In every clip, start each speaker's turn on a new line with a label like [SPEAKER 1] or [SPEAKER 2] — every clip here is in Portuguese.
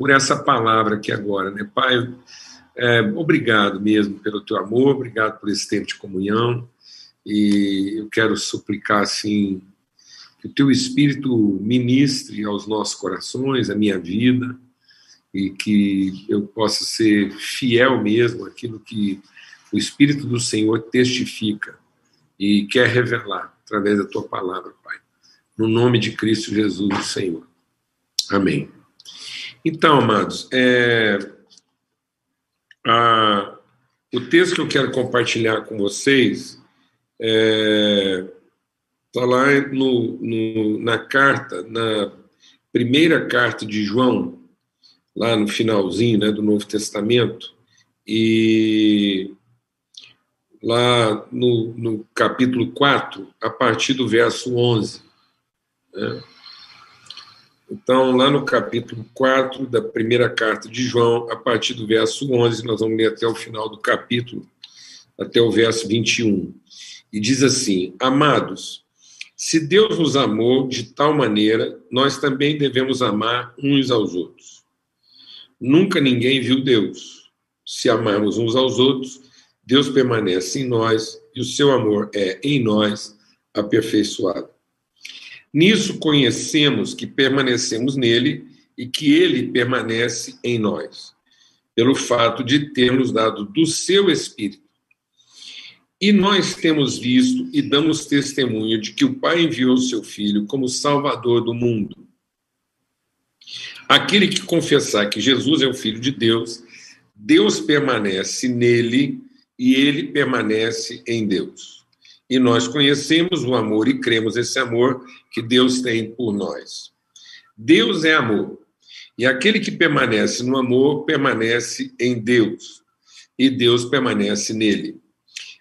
[SPEAKER 1] por essa palavra aqui agora, né, Pai? É, obrigado mesmo pelo teu amor, obrigado por esse tempo de comunhão, e eu quero suplicar, assim, que o teu Espírito ministre aos nossos corações, a minha vida, e que eu possa ser fiel mesmo àquilo que o Espírito do Senhor testifica e quer revelar através da tua palavra, Pai. No nome de Cristo Jesus, Senhor. Amém. Então, amados, é, a, o texto que eu quero compartilhar com vocês está é, tá lá no, no, na carta, na primeira carta de João, lá no finalzinho né, do Novo Testamento, e lá no, no capítulo 4, a partir do verso 11. Né? Então, lá no capítulo 4 da primeira carta de João, a partir do verso 11, nós vamos ler até o final do capítulo, até o verso 21. E diz assim: Amados, se Deus nos amou de tal maneira, nós também devemos amar uns aos outros. Nunca ninguém viu Deus. Se amarmos uns aos outros, Deus permanece em nós e o seu amor é em nós aperfeiçoado. Nisso conhecemos que permanecemos nele e que ele permanece em nós, pelo fato de termos dado do seu Espírito. E nós temos visto e damos testemunho de que o Pai enviou seu Filho como Salvador do mundo. Aquele que confessar que Jesus é o Filho de Deus, Deus permanece nele e ele permanece em Deus e nós conhecemos o amor e cremos esse amor que Deus tem por nós. Deus é amor, e aquele que permanece no amor permanece em Deus, e Deus permanece nele.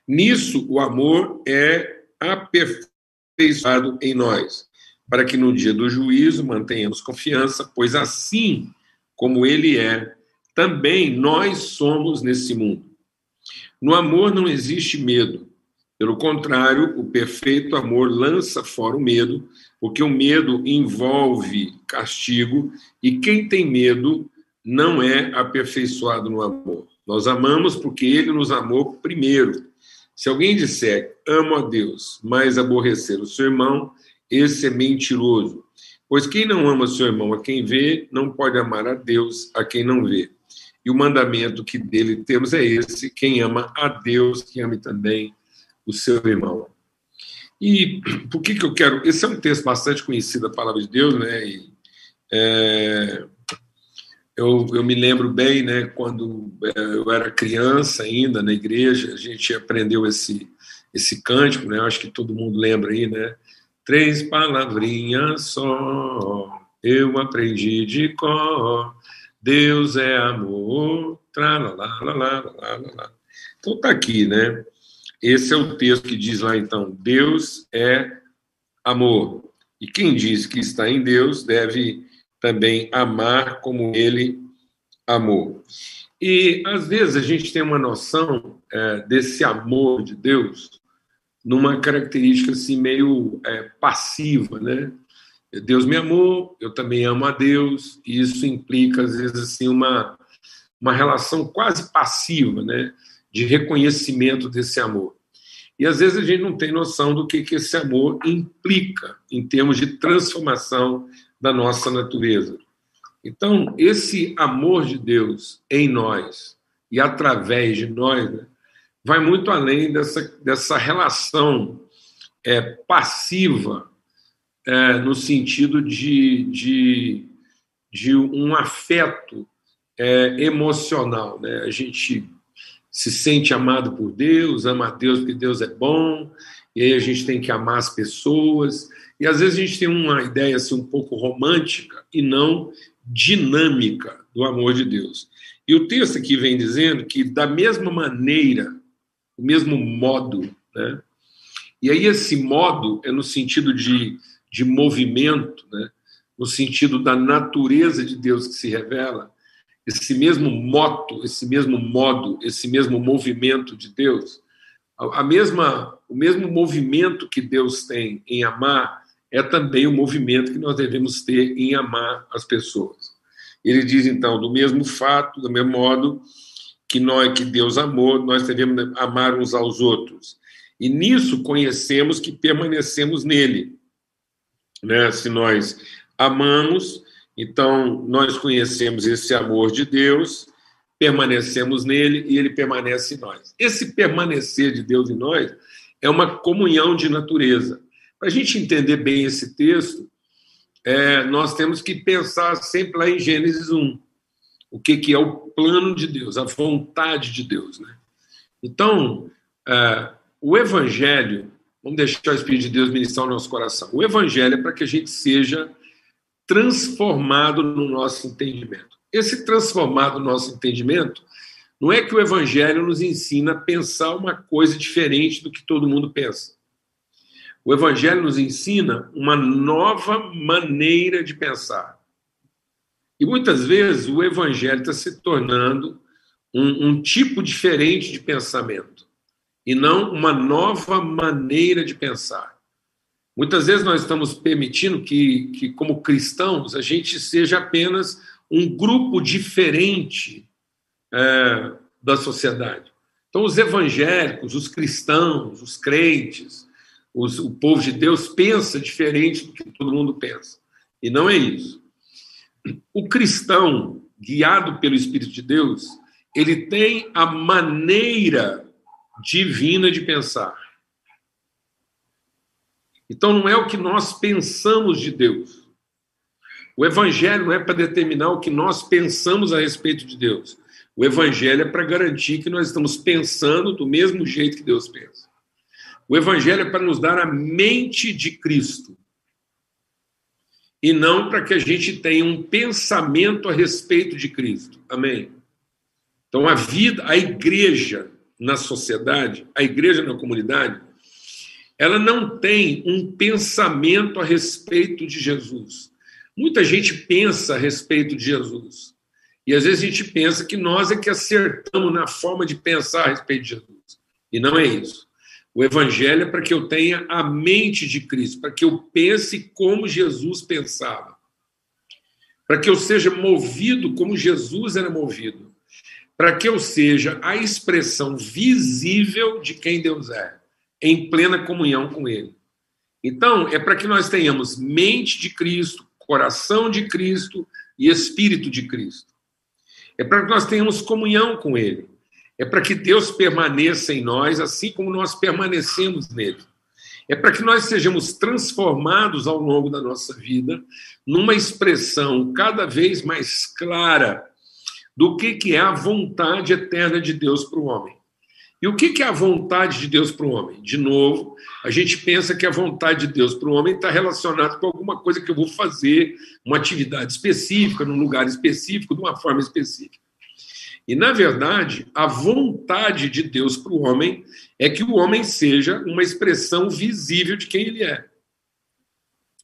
[SPEAKER 1] Nisso, o amor é aperfeiçoado em nós, para que no dia do juízo mantenhamos confiança, pois assim como ele é, também nós somos nesse mundo. No amor não existe medo, pelo contrário, o perfeito amor lança fora o medo, porque o medo envolve castigo, e quem tem medo não é aperfeiçoado no amor. Nós amamos porque ele nos amou primeiro. Se alguém disser amo a Deus, mas aborrecer o seu irmão, esse é mentiroso. Pois quem não ama seu irmão a quem vê, não pode amar a Deus a quem não vê. E o mandamento que dele temos é esse: quem ama a Deus, que ame também o seu irmão. E por que, que eu quero. Esse é um texto bastante conhecido da palavra de Deus, né? E, é, eu, eu me lembro bem, né, quando é, eu era criança ainda na igreja, a gente aprendeu esse, esse cântico, né? Acho que todo mundo lembra aí, né? Três palavrinhas só, eu aprendi de cor. Deus é amor, lá, lá, lá, lá, lá, lá. Então tá aqui, né? Esse é o texto que diz lá então: Deus é amor. E quem diz que está em Deus deve também amar como ele amou. E às vezes a gente tem uma noção é, desse amor de Deus numa característica assim meio é, passiva, né? Deus me amou, eu também amo a Deus, e isso implica às vezes assim uma uma relação quase passiva, né? De reconhecimento desse amor. E às vezes a gente não tem noção do que, que esse amor implica em termos de transformação da nossa natureza. Então, esse amor de Deus em nós e através de nós né, vai muito além dessa, dessa relação é, passiva, é, no sentido de, de, de um afeto é, emocional. Né? A gente se sente amado por Deus, ama a Deus porque Deus é bom, e aí a gente tem que amar as pessoas. E às vezes a gente tem uma ideia assim, um pouco romântica e não dinâmica do amor de Deus. E o texto aqui vem dizendo que, da mesma maneira, o mesmo modo, né? E aí esse modo é no sentido de, de movimento, né? no sentido da natureza de Deus que se revela, esse mesmo moto, esse mesmo modo, esse mesmo movimento de Deus, a mesma, o mesmo movimento que Deus tem em amar é também o movimento que nós devemos ter em amar as pessoas. Ele diz então, do mesmo fato, do mesmo modo que nós que Deus amou, nós devemos amar uns aos outros. E nisso conhecemos que permanecemos nele. Né? Se nós amamos, então nós conhecemos esse amor de Deus, permanecemos nele e ele permanece em nós. Esse permanecer de Deus em nós é uma comunhão de natureza. Para a gente entender bem esse texto, é, nós temos que pensar sempre lá em Gênesis 1. O que, que é o plano de Deus, a vontade de Deus. Né? Então, é, o Evangelho, vamos deixar o Espírito de Deus ministrar o nosso coração. O Evangelho é para que a gente seja transformado no nosso entendimento. Esse transformado no nosso entendimento não é que o Evangelho nos ensina a pensar uma coisa diferente do que todo mundo pensa. O Evangelho nos ensina uma nova maneira de pensar. E muitas vezes o Evangelho está se tornando um, um tipo diferente de pensamento e não uma nova maneira de pensar. Muitas vezes nós estamos permitindo que, que, como cristãos, a gente seja apenas um grupo diferente é, da sociedade. Então, os evangélicos, os cristãos, os crentes, os, o povo de Deus pensa diferente do que todo mundo pensa. E não é isso. O cristão, guiado pelo Espírito de Deus, ele tem a maneira divina de pensar. Então, não é o que nós pensamos de Deus. O Evangelho não é para determinar o que nós pensamos a respeito de Deus. O Evangelho é para garantir que nós estamos pensando do mesmo jeito que Deus pensa. O Evangelho é para nos dar a mente de Cristo e não para que a gente tenha um pensamento a respeito de Cristo. Amém? Então, a vida, a igreja na sociedade, a igreja na comunidade, ela não tem um pensamento a respeito de Jesus. Muita gente pensa a respeito de Jesus. E às vezes a gente pensa que nós é que acertamos na forma de pensar a respeito de Jesus. E não é isso. O evangelho é para que eu tenha a mente de Cristo, para que eu pense como Jesus pensava. Para que eu seja movido como Jesus era movido. Para que eu seja a expressão visível de quem Deus é, em plena comunhão com Ele. Então, é para que nós tenhamos mente de Cristo, coração de Cristo e espírito de Cristo. É para que nós tenhamos comunhão com Ele é para que Deus permaneça em nós, assim como nós permanecemos nele. É para que nós sejamos transformados ao longo da nossa vida numa expressão cada vez mais clara do que, que é a vontade eterna de Deus para o homem. E o que, é a vontade de Deus para o homem? De novo, a gente pensa que a vontade de Deus para o homem está relacionada com alguma coisa que eu vou fazer, uma atividade específica, num lugar específico, de uma forma específica. E, na verdade, a vontade de Deus para o homem é que o homem seja uma expressão visível de quem ele é.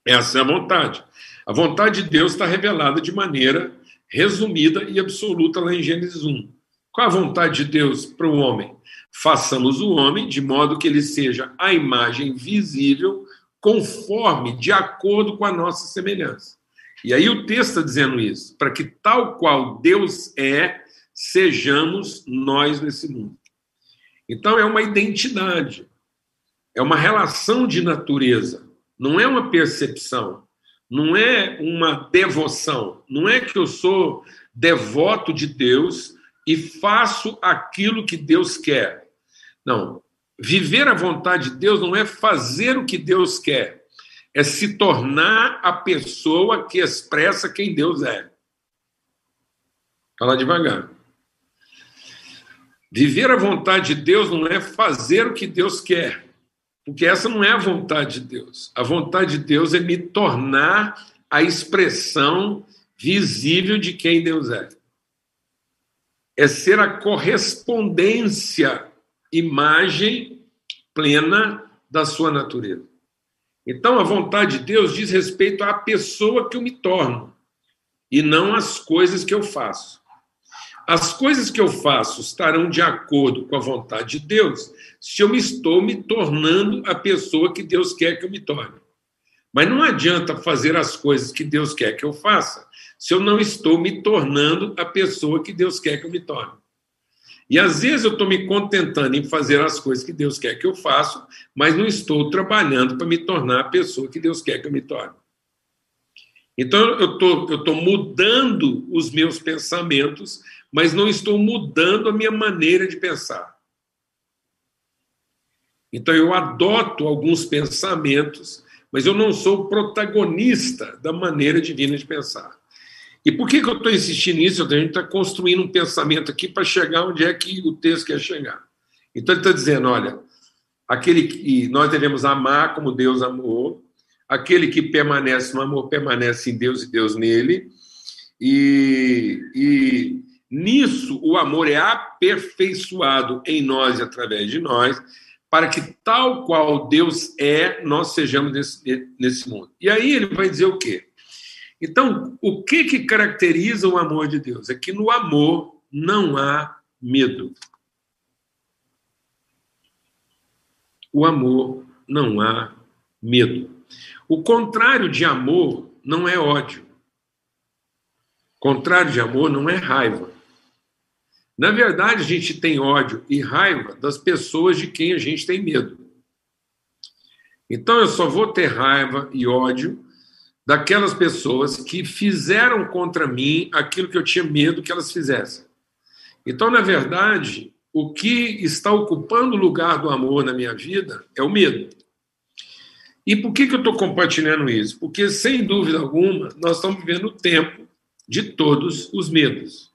[SPEAKER 1] Essa é a vontade. A vontade de Deus está revelada de maneira resumida e absoluta lá em Gênesis 1. Qual a vontade de Deus para o homem? Façamos o homem de modo que ele seja a imagem visível, conforme, de acordo com a nossa semelhança. E aí o texto está dizendo isso, para que tal qual Deus é, sejamos nós nesse mundo. Então, é uma identidade, é uma relação de natureza, não é uma percepção, não é uma devoção, não é que eu sou devoto de Deus e faço aquilo que Deus quer. Não. Viver a vontade de Deus não é fazer o que Deus quer, é se tornar a pessoa que expressa quem Deus é. Fala devagar. Viver a vontade de Deus não é fazer o que Deus quer, porque essa não é a vontade de Deus. A vontade de Deus é me tornar a expressão visível de quem Deus é. É ser a correspondência, imagem plena da sua natureza. Então, a vontade de Deus diz respeito à pessoa que eu me torno e não às coisas que eu faço. As coisas que eu faço estarão de acordo com a vontade de Deus se eu estou me tornando a pessoa que Deus quer que eu me torne. Mas não adianta fazer as coisas que Deus quer que eu faça se eu não estou me tornando a pessoa que Deus quer que eu me torne. E às vezes eu estou me contentando em fazer as coisas que Deus quer que eu faça, mas não estou trabalhando para me tornar a pessoa que Deus quer que eu me torne. Então eu tô, estou mudando os meus pensamentos, mas não estou mudando a minha maneira de pensar. Então eu adoto alguns pensamentos, mas eu não sou protagonista da maneira divina de pensar. E por que, que eu estou insistindo nisso? A gente está construindo um pensamento aqui para chegar onde é que o texto quer chegar. Então ele está dizendo: olha, aquele que nós devemos amar como Deus amou, aquele que permanece no amor permanece em Deus e Deus nele, e, e nisso o amor é aperfeiçoado em nós e através de nós, para que tal qual Deus é, nós sejamos nesse, nesse mundo. E aí ele vai dizer o quê? Então, o que, que caracteriza o amor de Deus? É que no amor não há medo. O amor não há medo. O contrário de amor não é ódio. O contrário de amor não é raiva. Na verdade, a gente tem ódio e raiva das pessoas de quem a gente tem medo. Então, eu só vou ter raiva e ódio daquelas pessoas que fizeram contra mim aquilo que eu tinha medo que elas fizessem. Então, na verdade, o que está ocupando o lugar do amor na minha vida é o medo. E por que, que eu estou compartilhando isso? Porque, sem dúvida alguma, nós estamos vivendo o tempo de todos os medos.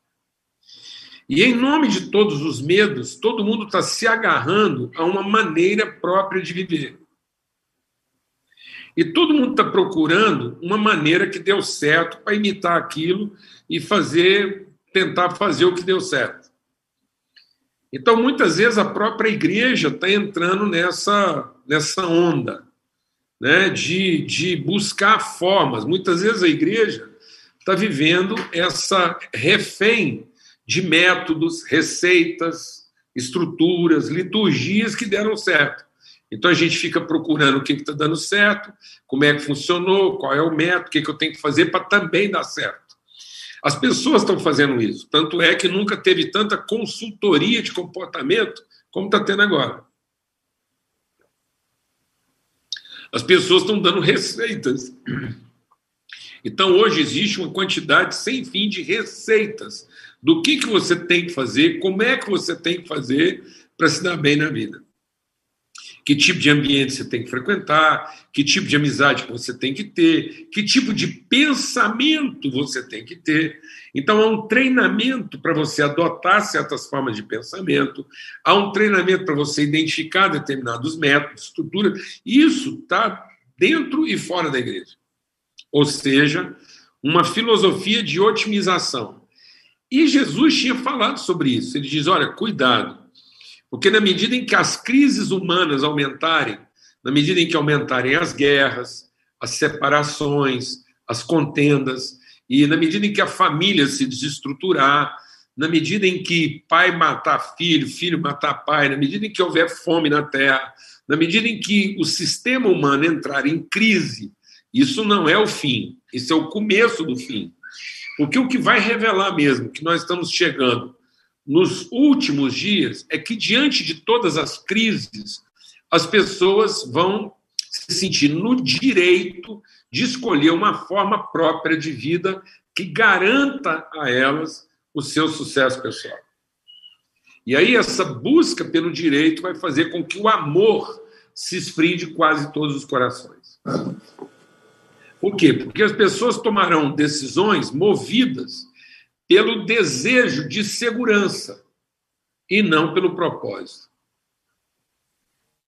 [SPEAKER 1] E em nome de todos os medos, todo mundo está se agarrando a uma maneira própria de viver. E todo mundo está procurando uma maneira que deu certo para imitar aquilo e fazer, tentar fazer o que deu certo. Então, muitas vezes, a própria igreja está entrando nessa, nessa onda né, de, de buscar formas. Muitas vezes a igreja está vivendo essa refém de métodos, receitas, estruturas, liturgias que deram certo. Então a gente fica procurando o que está dando certo, como é que funcionou, qual é o método, o que, que eu tenho que fazer para também dar certo. As pessoas estão fazendo isso, tanto é que nunca teve tanta consultoria de comportamento como está tendo agora. As pessoas estão dando receitas. Então hoje existe uma quantidade sem fim de receitas do que, que você tem que fazer, como é que você tem que fazer para se dar bem na vida que tipo de ambiente você tem que frequentar, que tipo de amizade você tem que ter, que tipo de pensamento você tem que ter. Então, há um treinamento para você adotar certas formas de pensamento, há um treinamento para você identificar determinados métodos, estruturas. Isso está dentro e fora da igreja. Ou seja, uma filosofia de otimização. E Jesus tinha falado sobre isso. Ele diz: olha, cuidado porque na medida em que as crises humanas aumentarem, na medida em que aumentarem as guerras, as separações, as contendas, e na medida em que a família se desestruturar, na medida em que pai matar filho, filho matar pai, na medida em que houver fome na terra, na medida em que o sistema humano entrar em crise, isso não é o fim, isso é o começo do fim. Porque o que vai revelar mesmo que nós estamos chegando nos últimos dias é que, diante de todas as crises, as pessoas vão se sentir no direito de escolher uma forma própria de vida que garanta a elas o seu sucesso pessoal. E aí, essa busca pelo direito vai fazer com que o amor se esfrie de quase todos os corações. Por quê? Porque as pessoas tomarão decisões movidas pelo desejo de segurança e não pelo propósito.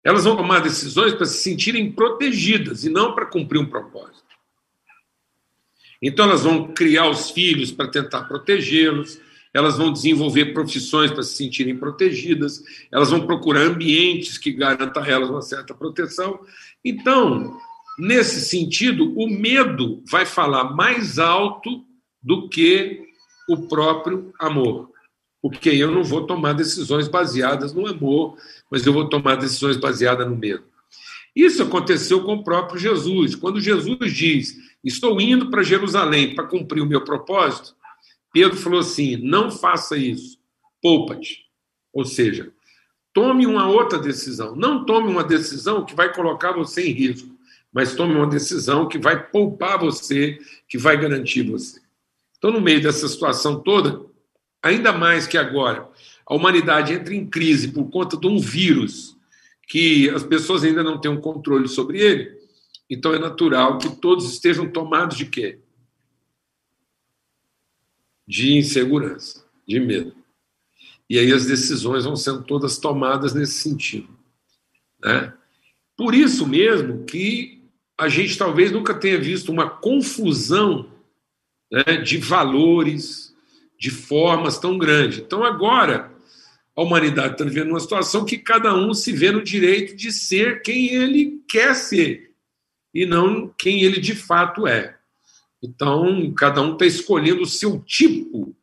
[SPEAKER 1] Elas vão tomar decisões para se sentirem protegidas e não para cumprir um propósito. Então, elas vão criar os filhos para tentar protegê-los, elas vão desenvolver profissões para se sentirem protegidas, elas vão procurar ambientes que garantam a elas uma certa proteção. Então, nesse sentido, o medo vai falar mais alto do que o próprio amor. Porque eu não vou tomar decisões baseadas no amor, mas eu vou tomar decisões baseadas no medo. Isso aconteceu com o próprio Jesus. Quando Jesus diz: Estou indo para Jerusalém para cumprir o meu propósito, Pedro falou assim: Não faça isso, poupa-te. Ou seja, tome uma outra decisão. Não tome uma decisão que vai colocar você em risco, mas tome uma decisão que vai poupar você, que vai garantir você. Então, no meio dessa situação toda, ainda mais que agora, a humanidade entra em crise por conta de um vírus que as pessoas ainda não têm um controle sobre ele, então é natural que todos estejam tomados de quê? De insegurança, de medo. E aí as decisões vão sendo todas tomadas nesse sentido. Né? Por isso mesmo que a gente talvez nunca tenha visto uma confusão né, de valores, de formas tão grande. Então agora a humanidade está vivendo uma situação que cada um se vê no direito de ser quem ele quer ser e não quem ele de fato é. Então, cada um está escolhendo o seu tipo,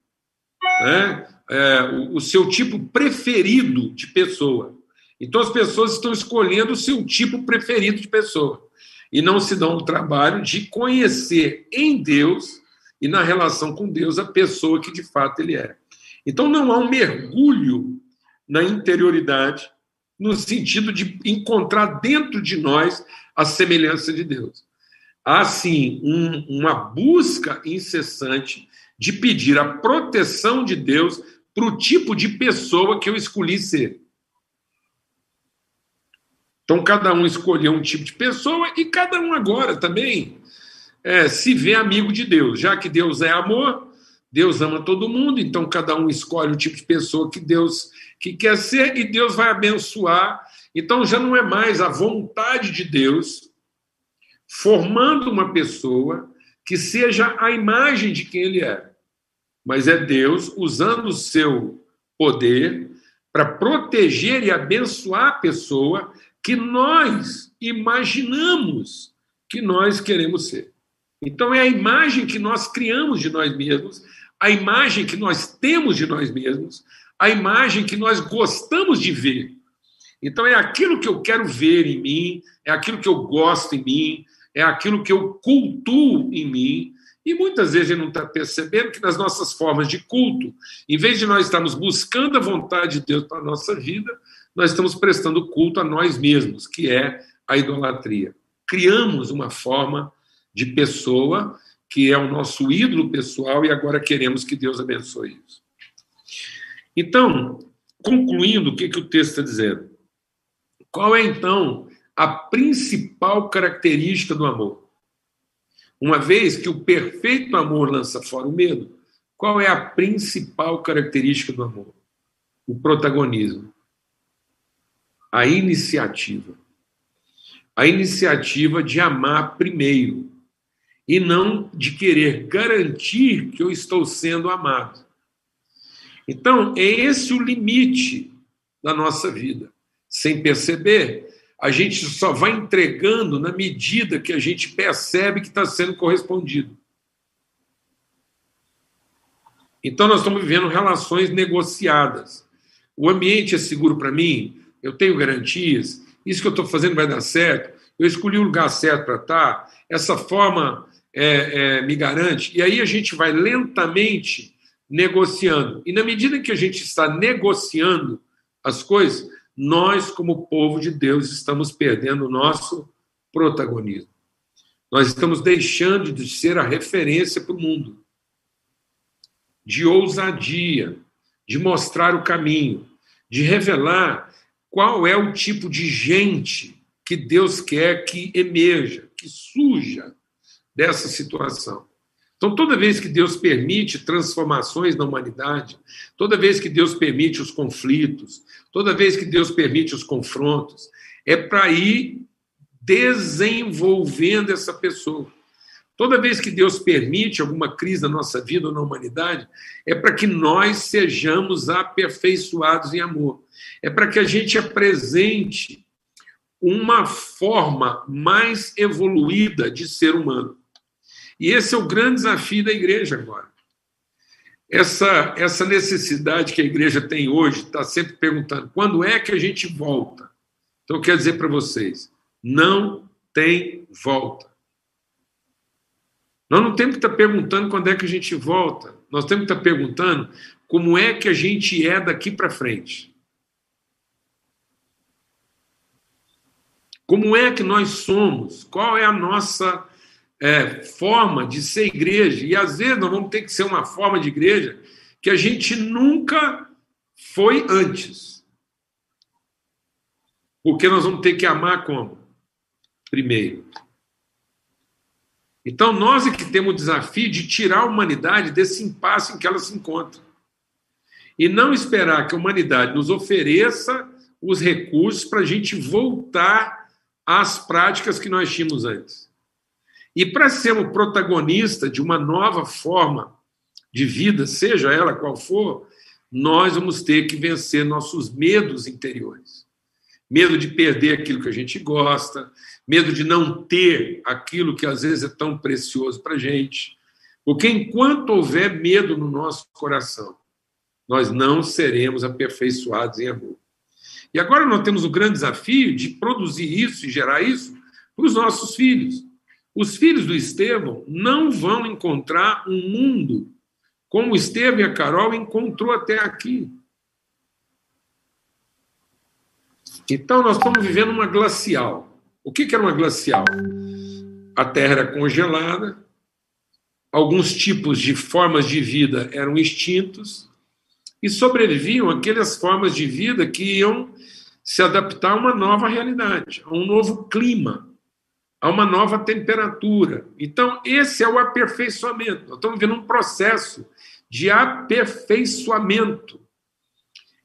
[SPEAKER 1] né? É, o, o seu tipo preferido de pessoa. Então, as pessoas estão escolhendo o seu tipo preferido de pessoa e não se dão o trabalho de conhecer em Deus e na relação com Deus a pessoa que de fato ele é. Então, não há um mergulho na interioridade, no sentido de encontrar dentro de nós a semelhança de Deus. Há, sim, um, uma busca incessante de pedir a proteção de Deus para o tipo de pessoa que eu escolhi ser. Então, cada um escolheu um tipo de pessoa e cada um agora também é, se vê amigo de Deus. Já que Deus é amor, Deus ama todo mundo, então cada um escolhe o tipo de pessoa que Deus que quer ser e Deus vai abençoar. Então já não é mais a vontade de Deus formando uma pessoa que seja a imagem de quem ele é, mas é Deus usando o seu poder para proteger e abençoar a pessoa que nós imaginamos que nós queremos ser. Então é a imagem que nós criamos de nós mesmos a imagem que nós temos de nós mesmos, a imagem que nós gostamos de ver. Então, é aquilo que eu quero ver em mim, é aquilo que eu gosto em mim, é aquilo que eu cultuo em mim. E muitas vezes a gente não está percebendo que nas nossas formas de culto, em vez de nós estarmos buscando a vontade de Deus para a nossa vida, nós estamos prestando culto a nós mesmos, que é a idolatria. Criamos uma forma de pessoa que é o nosso ídolo pessoal, e agora queremos que Deus abençoe isso. Então, concluindo, o que, que o texto está dizendo? Qual é, então, a principal característica do amor? Uma vez que o perfeito amor lança fora o medo, qual é a principal característica do amor? O protagonismo. A iniciativa. A iniciativa de amar primeiro e não de querer garantir que eu estou sendo amado. Então, é esse o limite da nossa vida. Sem perceber, a gente só vai entregando na medida que a gente percebe que está sendo correspondido. Então, nós estamos vivendo relações negociadas. O ambiente é seguro para mim, eu tenho garantias, isso que eu estou fazendo vai dar certo, eu escolhi o lugar certo para estar, essa forma é, é, me garante. E aí a gente vai lentamente negociando. E na medida que a gente está negociando as coisas, nós, como povo de Deus, estamos perdendo o nosso protagonismo. Nós estamos deixando de ser a referência para o mundo, de ousadia, de mostrar o caminho, de revelar qual é o tipo de gente que Deus quer que emerja, que surja dessa situação. Então, toda vez que Deus permite transformações na humanidade, toda vez que Deus permite os conflitos, toda vez que Deus permite os confrontos, é para ir desenvolvendo essa pessoa. Toda vez que Deus permite alguma crise na nossa vida ou na humanidade, é para que nós sejamos aperfeiçoados em amor. É para que a gente apresente uma forma mais evoluída de ser humano. E esse é o grande desafio da igreja agora. Essa, essa necessidade que a igreja tem hoje, está sempre perguntando quando é que a gente volta. Então, eu quero dizer para vocês: não tem volta. Nós não temos que estar perguntando quando é que a gente volta. Nós temos que estar perguntando como é que a gente é daqui para frente. Como é que nós somos? Qual é a nossa é, forma de ser igreja? E às vezes nós vamos ter que ser uma forma de igreja que a gente nunca foi antes. Porque nós vamos ter que amar como? Primeiro. Então, nós é que temos o desafio de tirar a humanidade desse impasse em que ela se encontra. E não esperar que a humanidade nos ofereça os recursos para a gente voltar às práticas que nós tínhamos antes. E para sermos protagonista de uma nova forma de vida, seja ela qual for, nós vamos ter que vencer nossos medos interiores. Medo de perder aquilo que a gente gosta, medo de não ter aquilo que às vezes é tão precioso para a gente. Porque enquanto houver medo no nosso coração, nós não seremos aperfeiçoados em amor. E agora nós temos o grande desafio de produzir isso e gerar isso para os nossos filhos. Os filhos do Estevão não vão encontrar um mundo como o Estevão e a Carol encontrou até aqui. Então nós estamos vivendo uma glacial. O que era uma glacial? A Terra era congelada, alguns tipos de formas de vida eram extintos e sobreviviam aquelas formas de vida que iam se adaptar a uma nova realidade, a um novo clima, a uma nova temperatura. Então, esse é o aperfeiçoamento. Nós estamos vivendo um processo de aperfeiçoamento.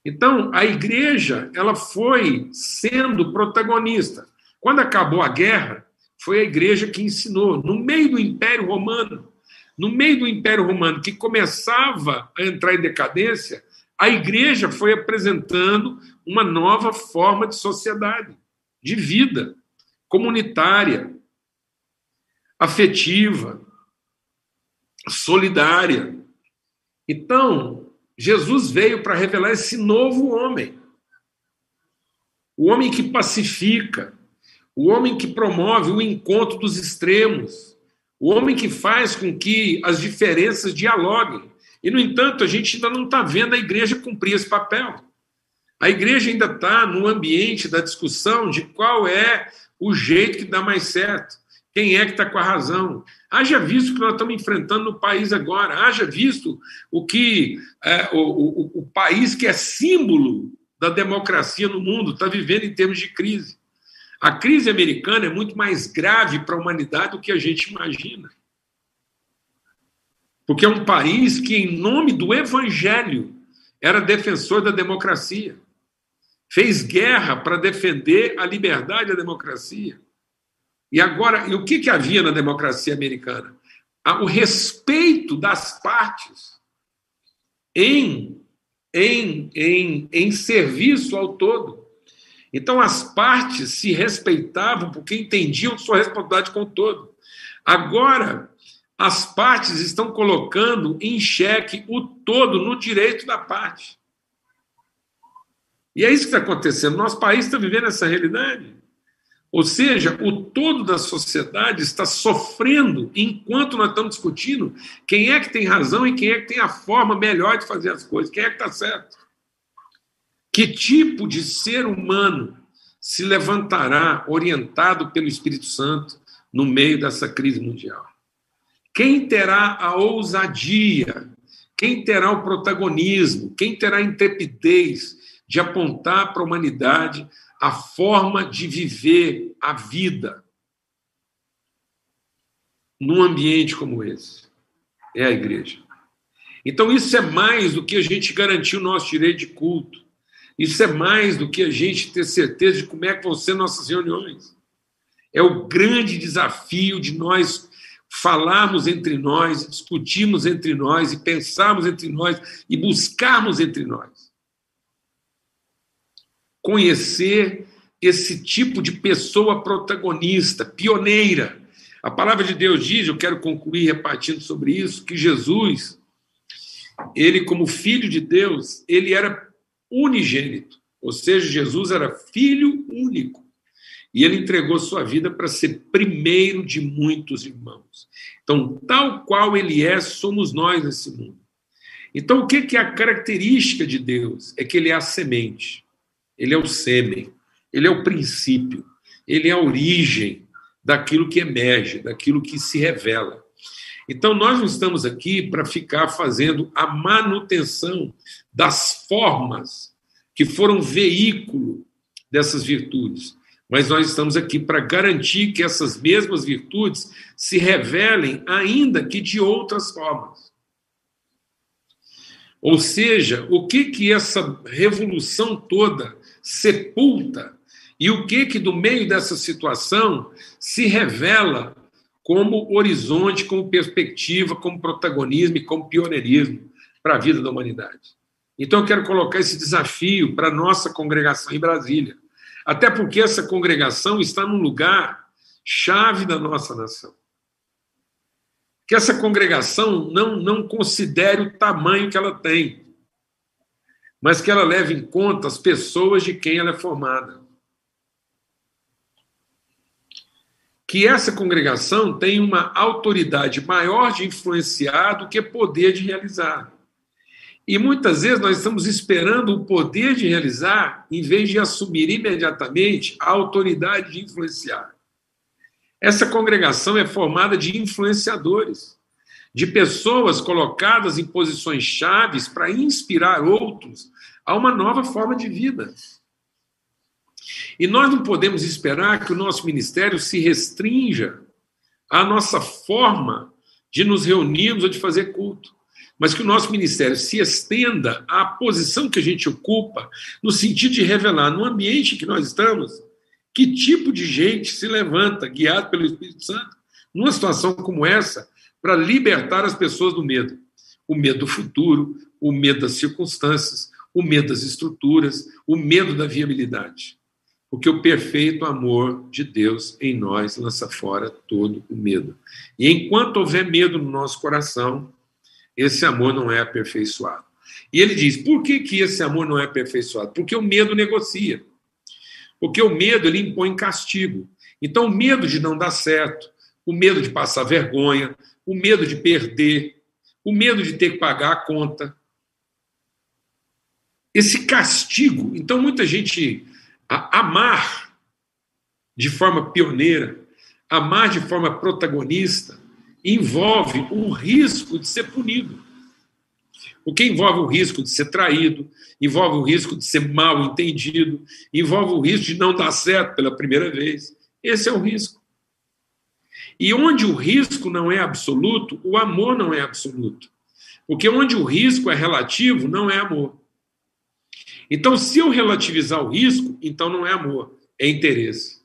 [SPEAKER 1] Então, a igreja, ela foi sendo protagonista. Quando acabou a guerra, foi a igreja que ensinou, no meio do Império Romano, no meio do Império Romano, que começava a entrar em decadência, a igreja foi apresentando uma nova forma de sociedade, de vida comunitária, afetiva, solidária. Então, Jesus veio para revelar esse novo homem. O homem que pacifica, o homem que promove o encontro dos extremos, o homem que faz com que as diferenças dialoguem. E, no entanto, a gente ainda não está vendo a igreja cumprir esse papel. A igreja ainda está no ambiente da discussão de qual é o jeito que dá mais certo, quem é que está com a razão. Haja visto o que nós estamos enfrentando no país agora, haja visto o que é, o, o, o país que é símbolo da democracia no mundo está vivendo em termos de crise. A crise americana é muito mais grave para a humanidade do que a gente imagina. Porque é um país que, em nome do evangelho, era defensor da democracia. Fez guerra para defender a liberdade e a democracia. E agora, e o que, que havia na democracia americana? O respeito das partes em, em, em, em serviço ao todo. Então, as partes se respeitavam porque entendiam sua responsabilidade com o todo. Agora, as partes estão colocando em xeque o todo no direito da parte. E é isso que está acontecendo. Nosso país está vivendo essa realidade. Ou seja, o todo da sociedade está sofrendo enquanto nós estamos discutindo quem é que tem razão e quem é que tem a forma melhor de fazer as coisas, quem é que está certo. Que tipo de ser humano se levantará orientado pelo Espírito Santo no meio dessa crise mundial? Quem terá a ousadia, quem terá o protagonismo, quem terá a intrepidez de apontar para a humanidade a forma de viver a vida num ambiente como esse? É a igreja. Então, isso é mais do que a gente garantir o nosso direito de culto. Isso é mais do que a gente ter certeza de como é que vão ser nossas reuniões. É o grande desafio de nós falarmos entre nós, discutirmos entre nós e pensarmos entre nós e buscarmos entre nós. Conhecer esse tipo de pessoa protagonista, pioneira. A palavra de Deus diz, eu quero concluir repartindo sobre isso, que Jesus, ele como filho de Deus, ele era unigênito, ou seja, Jesus era filho único. e ele entregou sua vida para ser primeiro de muitos irmãos. Então, tal qual ele é, somos nós nesse mundo. Então, o que é a característica de Deus? É que ele é a semente, ele é o sêmen, ele é o princípio, ele é a origem daquilo que emerge, daquilo que se revela. Então, nós não estamos aqui para ficar fazendo a manutenção das formas que foram veículo dessas virtudes, mas nós estamos aqui para garantir que essas mesmas virtudes se revelem, ainda que de outras formas. Ou seja, o que que essa revolução toda sepulta e o que que do meio dessa situação se revela como horizonte, como perspectiva, como protagonismo e como pioneirismo para a vida da humanidade. Então eu quero colocar esse desafio para a nossa congregação em Brasília. Até porque essa congregação está num lugar chave da nossa nação. Que essa congregação não, não considere o tamanho que ela tem, mas que ela leve em conta as pessoas de quem ela é formada. Que essa congregação tem uma autoridade maior de influenciar do que poder de realizar. E muitas vezes nós estamos esperando o poder de realizar, em vez de assumir imediatamente a autoridade de influenciar. Essa congregação é formada de influenciadores, de pessoas colocadas em posições chaves para inspirar outros a uma nova forma de vida. E nós não podemos esperar que o nosso ministério se restrinja à nossa forma de nos reunirmos ou de fazer culto mas que o nosso ministério se estenda à posição que a gente ocupa, no sentido de revelar no ambiente que nós estamos que tipo de gente se levanta, guiado pelo Espírito Santo, numa situação como essa, para libertar as pessoas do medo. O medo do futuro, o medo das circunstâncias, o medo das estruturas, o medo da viabilidade. Porque o perfeito amor de Deus em nós lança fora todo o medo. E enquanto houver medo no nosso coração, esse amor não é aperfeiçoado. E ele diz: por que, que esse amor não é aperfeiçoado? Porque o medo negocia. Porque o medo ele impõe castigo. Então, o medo de não dar certo, o medo de passar vergonha, o medo de perder, o medo de ter que pagar a conta. Esse castigo. Então, muita gente amar de forma pioneira, amar de forma protagonista, envolve o risco de ser punido. O que envolve o risco de ser traído, envolve o risco de ser mal entendido, envolve o risco de não dar certo pela primeira vez. Esse é o risco. E onde o risco não é absoluto, o amor não é absoluto. Porque onde o risco é relativo, não é amor. Então, se eu relativizar o risco, então não é amor, é interesse.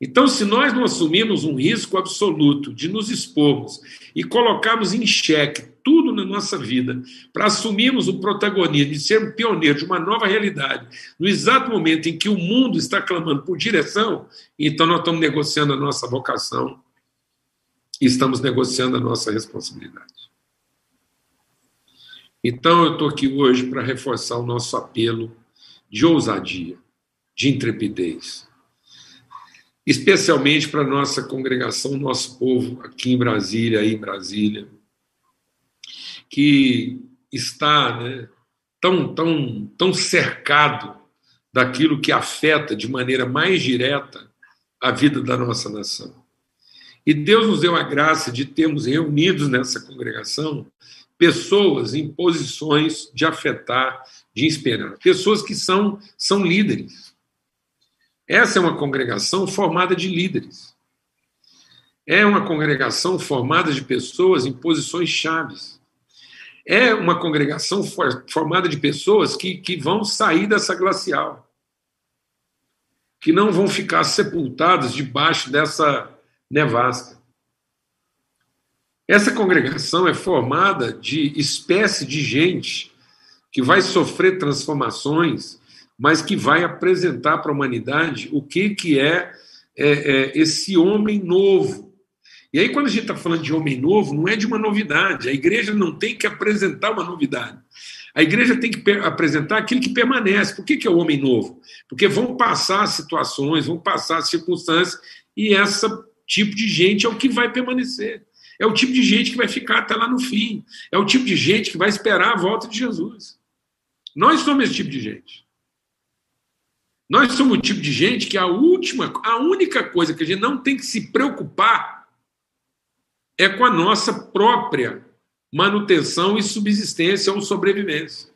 [SPEAKER 1] Então, se nós não assumirmos um risco absoluto de nos expormos e colocarmos em xeque tudo na nossa vida para assumirmos o protagonismo de ser pioneiro de uma nova realidade, no exato momento em que o mundo está clamando por direção, então nós estamos negociando a nossa vocação e estamos negociando a nossa responsabilidade. Então, eu estou aqui hoje para reforçar o nosso apelo de ousadia, de intrepidez especialmente para a nossa congregação, nosso povo aqui em Brasília, aí em Brasília, que está né, tão, tão, tão cercado daquilo que afeta de maneira mais direta a vida da nossa nação. E Deus nos deu a graça de termos reunidos nessa congregação pessoas em posições de afetar, de inspirar, pessoas que são, são líderes, essa é uma congregação formada de líderes. É uma congregação formada de pessoas em posições chaves. É uma congregação for, formada de pessoas que, que vão sair dessa glacial. Que não vão ficar sepultadas debaixo dessa nevasca. Essa congregação é formada de espécie de gente que vai sofrer transformações mas que vai apresentar para a humanidade o que, que é, é, é esse homem novo. E aí, quando a gente está falando de homem novo, não é de uma novidade. A igreja não tem que apresentar uma novidade. A igreja tem que apresentar aquilo que permanece. Por que, que é o homem novo? Porque vão passar situações, vão passar circunstâncias, e esse tipo de gente é o que vai permanecer. É o tipo de gente que vai ficar até lá no fim. É o tipo de gente que vai esperar a volta de Jesus. Nós somos esse tipo de gente. Nós somos o tipo de gente que a última, a única coisa que a gente não tem que se preocupar é com a nossa própria manutenção e subsistência ou sobrevivência.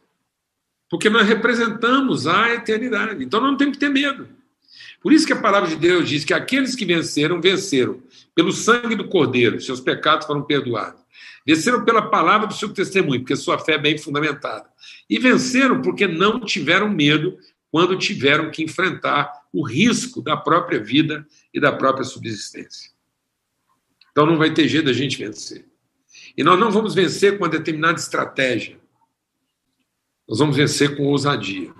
[SPEAKER 1] Porque nós representamos a eternidade. Então não temos que ter medo. Por isso que a palavra de Deus diz que aqueles que venceram, venceram pelo sangue do Cordeiro, seus pecados foram perdoados. Venceram pela palavra do seu testemunho, porque sua fé é bem fundamentada. E venceram porque não tiveram medo quando tiveram que enfrentar o risco da própria vida e da própria subsistência. Então não vai ter jeito da gente vencer. E nós não vamos vencer com uma determinada estratégia. Nós vamos vencer com ousadia.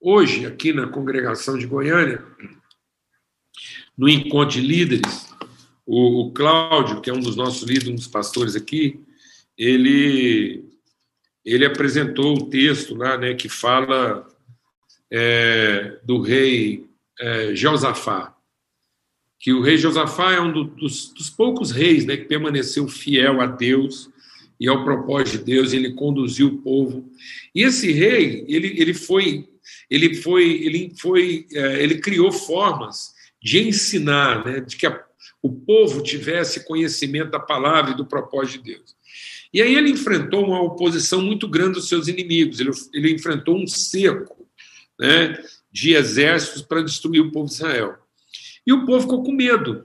[SPEAKER 1] Hoje, aqui na congregação de Goiânia, no encontro de líderes, o, o Cláudio, que é um dos nossos líderes, um dos pastores aqui, ele, ele apresentou o texto lá, né, que fala é, do rei é, Josafá, que o rei Josafá é um do, dos, dos, poucos reis né, que permaneceu fiel a Deus e ao propósito de Deus, ele conduziu o povo. E esse rei, ele, ele foi, ele foi, ele foi, é, ele criou formas de ensinar, né, de que a, o povo tivesse conhecimento da palavra e do propósito de Deus. E aí ele enfrentou uma oposição muito grande dos seus inimigos, ele, ele enfrentou um cerco né, de exércitos para destruir o povo de Israel. E o povo ficou com medo.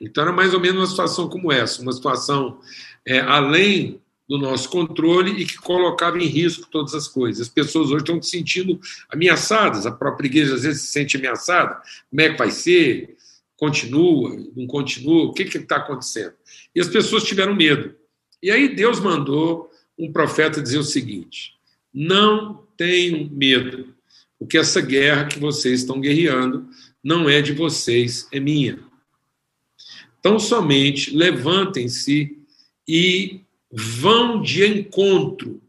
[SPEAKER 1] Então era mais ou menos uma situação como essa, uma situação é, além do nosso controle e que colocava em risco todas as coisas. As pessoas hoje estão se sentindo ameaçadas, a própria igreja às vezes se sente ameaçada. Como é que vai ser? Continua? Não continua? O que está acontecendo? E as pessoas tiveram medo. E aí Deus mandou um profeta dizer o seguinte: não tenham medo, porque essa guerra que vocês estão guerreando não é de vocês, é minha. Então, somente levantem-se e vão de encontro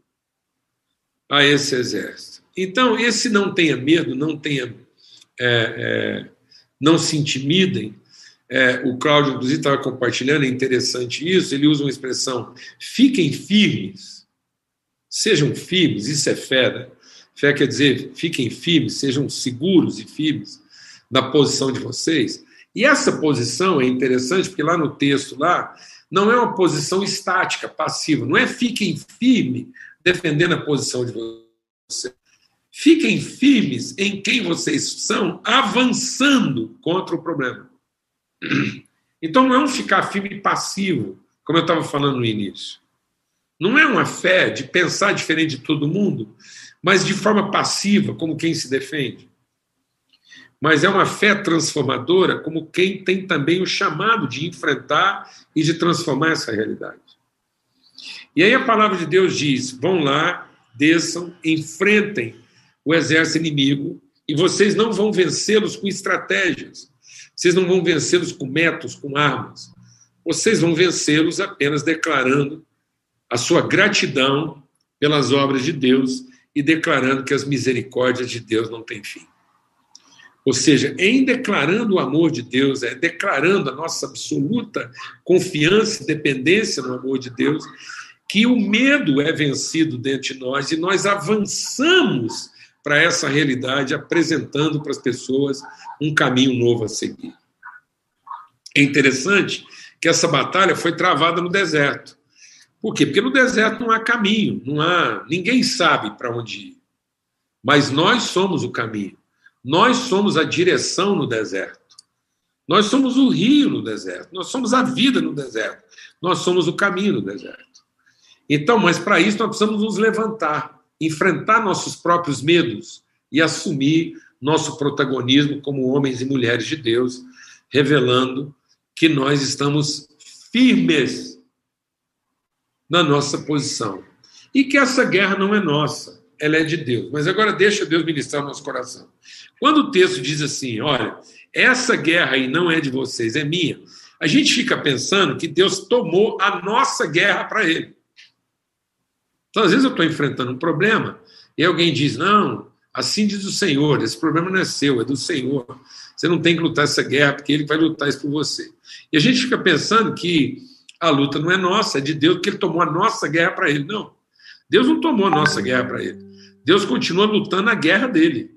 [SPEAKER 1] a esse exército. Então, esse não tenha medo, não tenha, é, é, não se intimidem. É, o Cláudio, inclusive, estava compartilhando, é interessante isso. Ele usa uma expressão: fiquem firmes, sejam firmes. Isso é fé. Né? Fé quer dizer fiquem firmes, sejam seguros e firmes na posição de vocês. E essa posição é interessante porque lá no texto lá não é uma posição estática, passiva. Não é fiquem firme defendendo a posição de vocês. Fiquem firmes em quem vocês são, avançando contra o problema. Então não é um ficar firme passivo, como eu estava falando no início. Não é uma fé de pensar diferente de todo mundo, mas de forma passiva, como quem se defende. Mas é uma fé transformadora, como quem tem também o chamado de enfrentar e de transformar essa realidade. E aí a palavra de Deus diz: vão lá, desçam, enfrentem o exército inimigo, e vocês não vão vencê-los com estratégias, vocês não vão vencê-los com métodos, com armas, vocês vão vencê-los apenas declarando a sua gratidão pelas obras de Deus e declarando que as misericórdias de Deus não têm fim. Ou seja, em declarando o amor de Deus, é declarando a nossa absoluta confiança e dependência no amor de Deus, que o medo é vencido dentro de nós e nós avançamos para essa realidade, apresentando para as pessoas um caminho novo a seguir. É interessante que essa batalha foi travada no deserto. Por quê? Porque no deserto não há caminho, não há, ninguém sabe para onde ir. Mas nós somos o caminho. Nós somos a direção no deserto. Nós somos o rio no deserto. Nós somos a vida no deserto. Nós somos o caminho no deserto. Então, mas para isso nós precisamos nos levantar, enfrentar nossos próprios medos e assumir nosso protagonismo como homens e mulheres de Deus, revelando que nós estamos firmes na nossa posição. E que essa guerra não é nossa, ela é de Deus. Mas agora deixa Deus ministrar o nosso coração. Quando o texto diz assim, olha, essa guerra aí não é de vocês, é minha, a gente fica pensando que Deus tomou a nossa guerra para ele. Então, às vezes, eu estou enfrentando um problema e alguém diz: Não, assim diz o Senhor, esse problema não é seu, é do Senhor. Você não tem que lutar essa guerra, porque Ele vai lutar isso por você. E a gente fica pensando que a luta não é nossa, é de Deus, porque Ele tomou a nossa guerra para Ele. Não. Deus não tomou a nossa guerra para Ele. Deus continua lutando a guerra dele.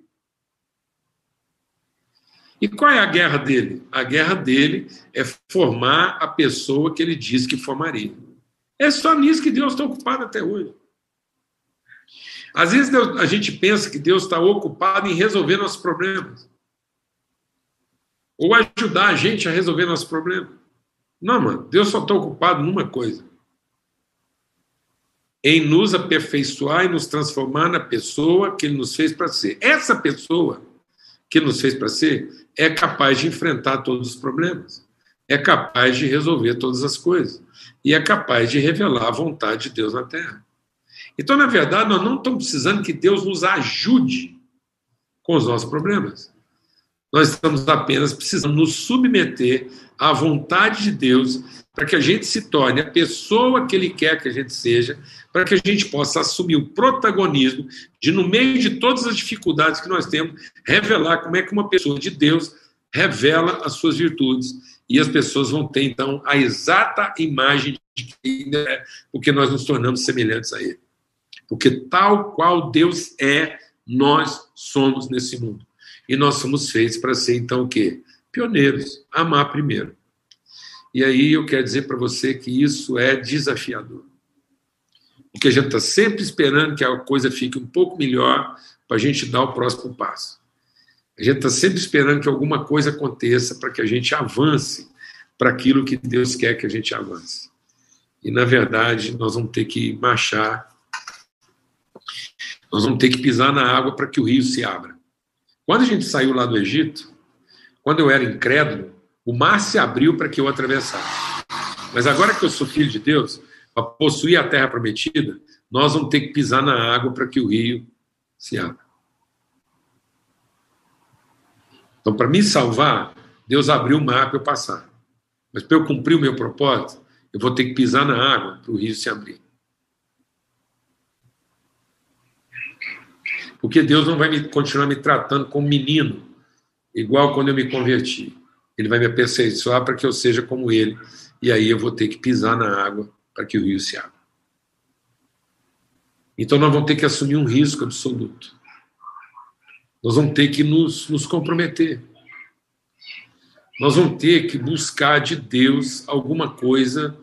[SPEAKER 1] E qual é a guerra dele? A guerra dele é formar a pessoa que ele disse que formaria. É só nisso que Deus está ocupado até hoje. Às vezes a gente pensa que Deus está ocupado em resolver nossos problemas. Ou ajudar a gente a resolver nossos problemas. Não, mano, Deus só está ocupado numa coisa: em nos aperfeiçoar e nos transformar na pessoa que Ele nos fez para ser. Essa pessoa que nos fez para ser é capaz de enfrentar todos os problemas, é capaz de resolver todas as coisas e é capaz de revelar a vontade de Deus na Terra. Então, na verdade, nós não estamos precisando que Deus nos ajude com os nossos problemas. Nós estamos apenas precisando nos submeter à vontade de Deus para que a gente se torne a pessoa que Ele quer que a gente seja, para que a gente possa assumir o protagonismo de, no meio de todas as dificuldades que nós temos, revelar como é que uma pessoa de Deus revela as suas virtudes. E as pessoas vão ter, então, a exata imagem de quem é, porque nós nos tornamos semelhantes a Ele. Porque tal qual Deus é, nós somos nesse mundo. E nós somos feitos para ser, então, o quê? Pioneiros, amar primeiro. E aí eu quero dizer para você que isso é desafiador. Porque a gente está sempre esperando que a coisa fique um pouco melhor para a gente dar o próximo passo. A gente está sempre esperando que alguma coisa aconteça para que a gente avance para aquilo que Deus quer que a gente avance. E, na verdade, nós vamos ter que marchar, nós vamos ter que pisar na água para que o rio se abra. Quando a gente saiu lá do Egito, quando eu era incrédulo, o mar se abriu para que eu atravessasse. Mas agora que eu sou filho de Deus, para possuir a terra prometida, nós vamos ter que pisar na água para que o rio se abra. Então, para me salvar, Deus abriu o mar para eu passar. Mas para eu cumprir o meu propósito, eu vou ter que pisar na água para o rio se abrir. Porque Deus não vai me, continuar me tratando como menino, igual quando eu me converti. Ele vai me aperfeiçoar para que eu seja como ele. E aí eu vou ter que pisar na água para que o rio se abra. Então nós vamos ter que assumir um risco absoluto. Nós vamos ter que nos, nos comprometer. Nós vamos ter que buscar de Deus alguma coisa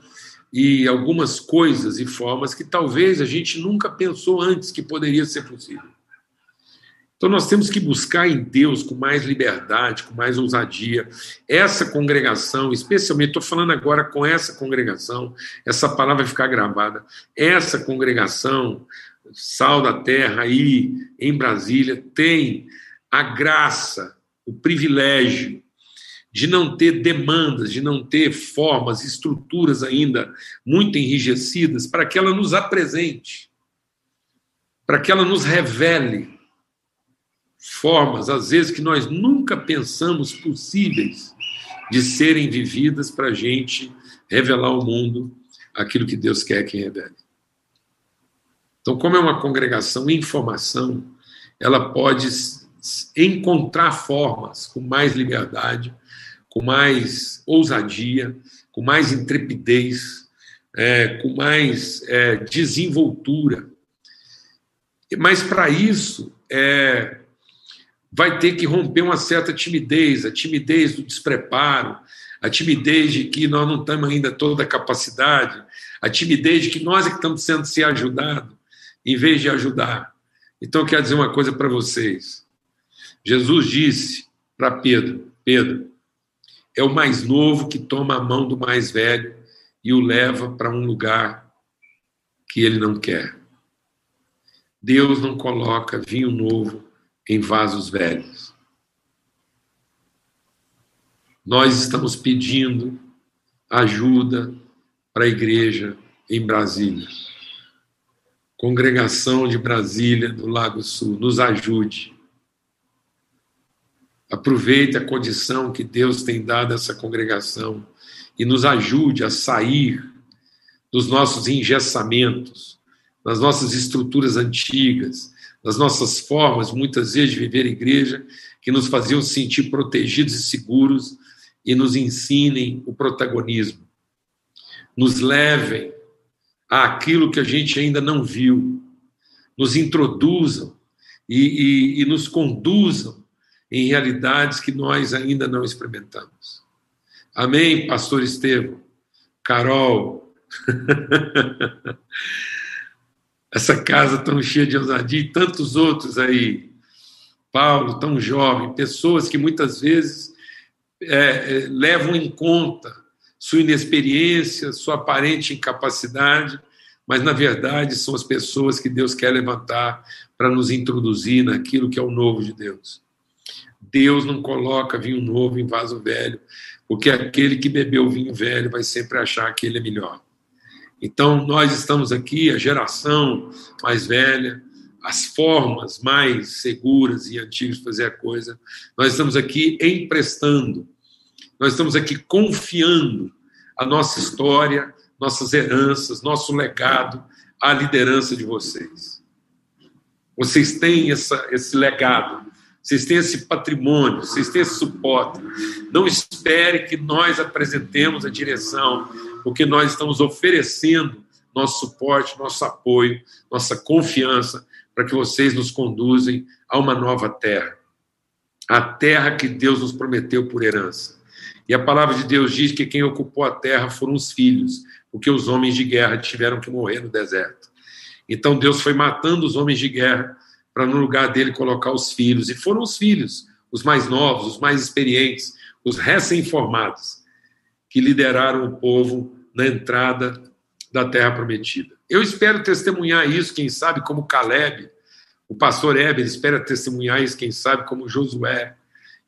[SPEAKER 1] e algumas coisas e formas que talvez a gente nunca pensou antes que poderia ser possível. Então nós temos que buscar em Deus com mais liberdade, com mais ousadia. Essa congregação, especialmente, estou falando agora com essa congregação, essa palavra vai ficar gravada. Essa congregação, Sal da Terra, aí em Brasília, tem a graça, o privilégio de não ter demandas, de não ter formas, estruturas ainda muito enrijecidas, para que ela nos apresente, para que ela nos revele formas, às vezes, que nós nunca pensamos possíveis de serem vividas para a gente revelar ao mundo aquilo que Deus quer que revele. Então, como é uma congregação em formação, ela pode encontrar formas com mais liberdade, com mais ousadia, com mais intrepidez, é, com mais é, desenvoltura. Mas para isso, é, vai ter que romper uma certa timidez, a timidez do despreparo, a timidez de que nós não temos ainda toda a capacidade, a timidez de que nós é que estamos sendo ser ajudados, em vez de ajudar. Então, eu quero dizer uma coisa para vocês. Jesus disse para Pedro: Pedro, é o mais novo que toma a mão do mais velho e o leva para um lugar que ele não quer. Deus não coloca vinho novo em vasos velhos. Nós estamos pedindo ajuda para a igreja em Brasília. Congregação de Brasília, do Lago Sul, nos ajude. Aproveite a condição que Deus tem dado a essa congregação e nos ajude a sair dos nossos engessamentos, nas nossas estruturas antigas, nas nossas formas, muitas vezes, de viver a igreja, que nos faziam sentir protegidos e seguros e nos ensinem o protagonismo. Nos levem àquilo que a gente ainda não viu, nos introduzam e, e, e nos conduzam em realidades que nós ainda não experimentamos. Amém, Pastor Estevam, Carol. Essa casa tão cheia de ousadia e tantos outros aí. Paulo, tão jovem, pessoas que muitas vezes é, é, levam em conta sua inexperiência, sua aparente incapacidade, mas na verdade são as pessoas que Deus quer levantar para nos introduzir naquilo que é o novo de Deus. Deus não coloca vinho novo em vaso velho, porque aquele que bebeu vinho velho vai sempre achar que ele é melhor. Então, nós estamos aqui, a geração mais velha, as formas mais seguras e antigas de fazer a coisa, nós estamos aqui emprestando, nós estamos aqui confiando a nossa história, nossas heranças, nosso legado à liderança de vocês. Vocês têm essa, esse legado vocês têm esse patrimônio, vocês têm esse suporte. Não espere que nós apresentemos a direção, porque nós estamos oferecendo nosso suporte, nosso apoio, nossa confiança para que vocês nos conduzem a uma nova terra. A terra que Deus nos prometeu por herança. E a palavra de Deus diz que quem ocupou a terra foram os filhos, porque os homens de guerra tiveram que morrer no deserto. Então Deus foi matando os homens de guerra para no lugar dele colocar os filhos. E foram os filhos, os mais novos, os mais experientes, os recém-formados, que lideraram o povo na entrada da terra prometida. Eu espero testemunhar isso, quem sabe, como Caleb, o pastor Heber espera testemunhar isso, quem sabe, como Josué.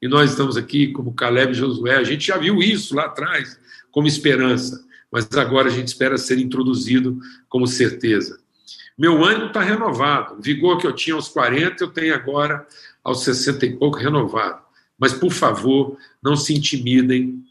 [SPEAKER 1] E nós estamos aqui como Caleb e Josué. A gente já viu isso lá atrás, como esperança, mas agora a gente espera ser introduzido como certeza. Meu ânimo está renovado. O vigor que eu tinha aos 40, eu tenho agora aos 60 e pouco renovado. Mas, por favor, não se intimidem,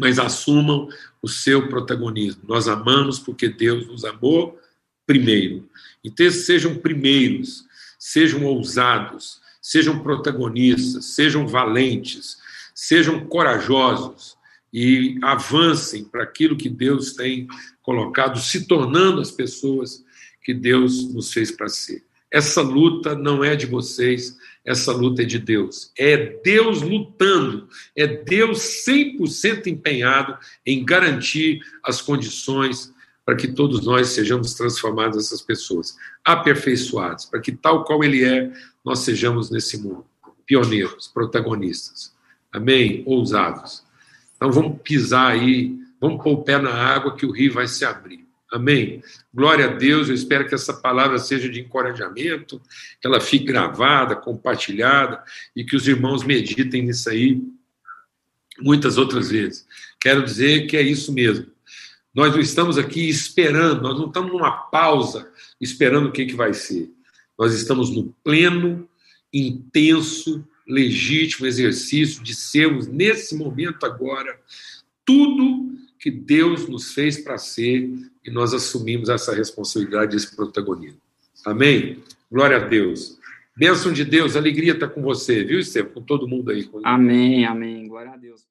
[SPEAKER 1] mas assumam o seu protagonismo. Nós amamos porque Deus nos amou primeiro. Então, sejam primeiros, sejam ousados, sejam protagonistas, sejam valentes, sejam corajosos e avancem para aquilo que Deus tem colocado, se tornando as pessoas que Deus nos fez para ser. Essa luta não é de vocês, essa luta é de Deus. É Deus lutando, é Deus 100% empenhado em garantir as condições para que todos nós sejamos transformados essas pessoas, aperfeiçoados, para que tal qual ele é, nós sejamos nesse mundo, pioneiros, protagonistas. Amém? Ousados. Então vamos pisar aí, vamos pôr o pé na água que o rio vai se abrir. Amém? Glória a Deus, eu espero que essa palavra seja de encorajamento, que ela fique gravada, compartilhada e que os irmãos meditem nisso aí muitas outras vezes. Quero dizer que é isso mesmo. Nós não estamos aqui esperando, nós não estamos numa pausa esperando o que, que vai ser. Nós estamos no pleno, intenso, legítimo exercício de sermos, nesse momento agora, tudo que Deus nos fez para ser e nós assumimos essa responsabilidade, esse protagonismo. Amém? Glória a Deus. Bênção de Deus, alegria está com você, viu, Estevam? Com todo mundo aí.
[SPEAKER 2] Amém, amém. Glória a Deus.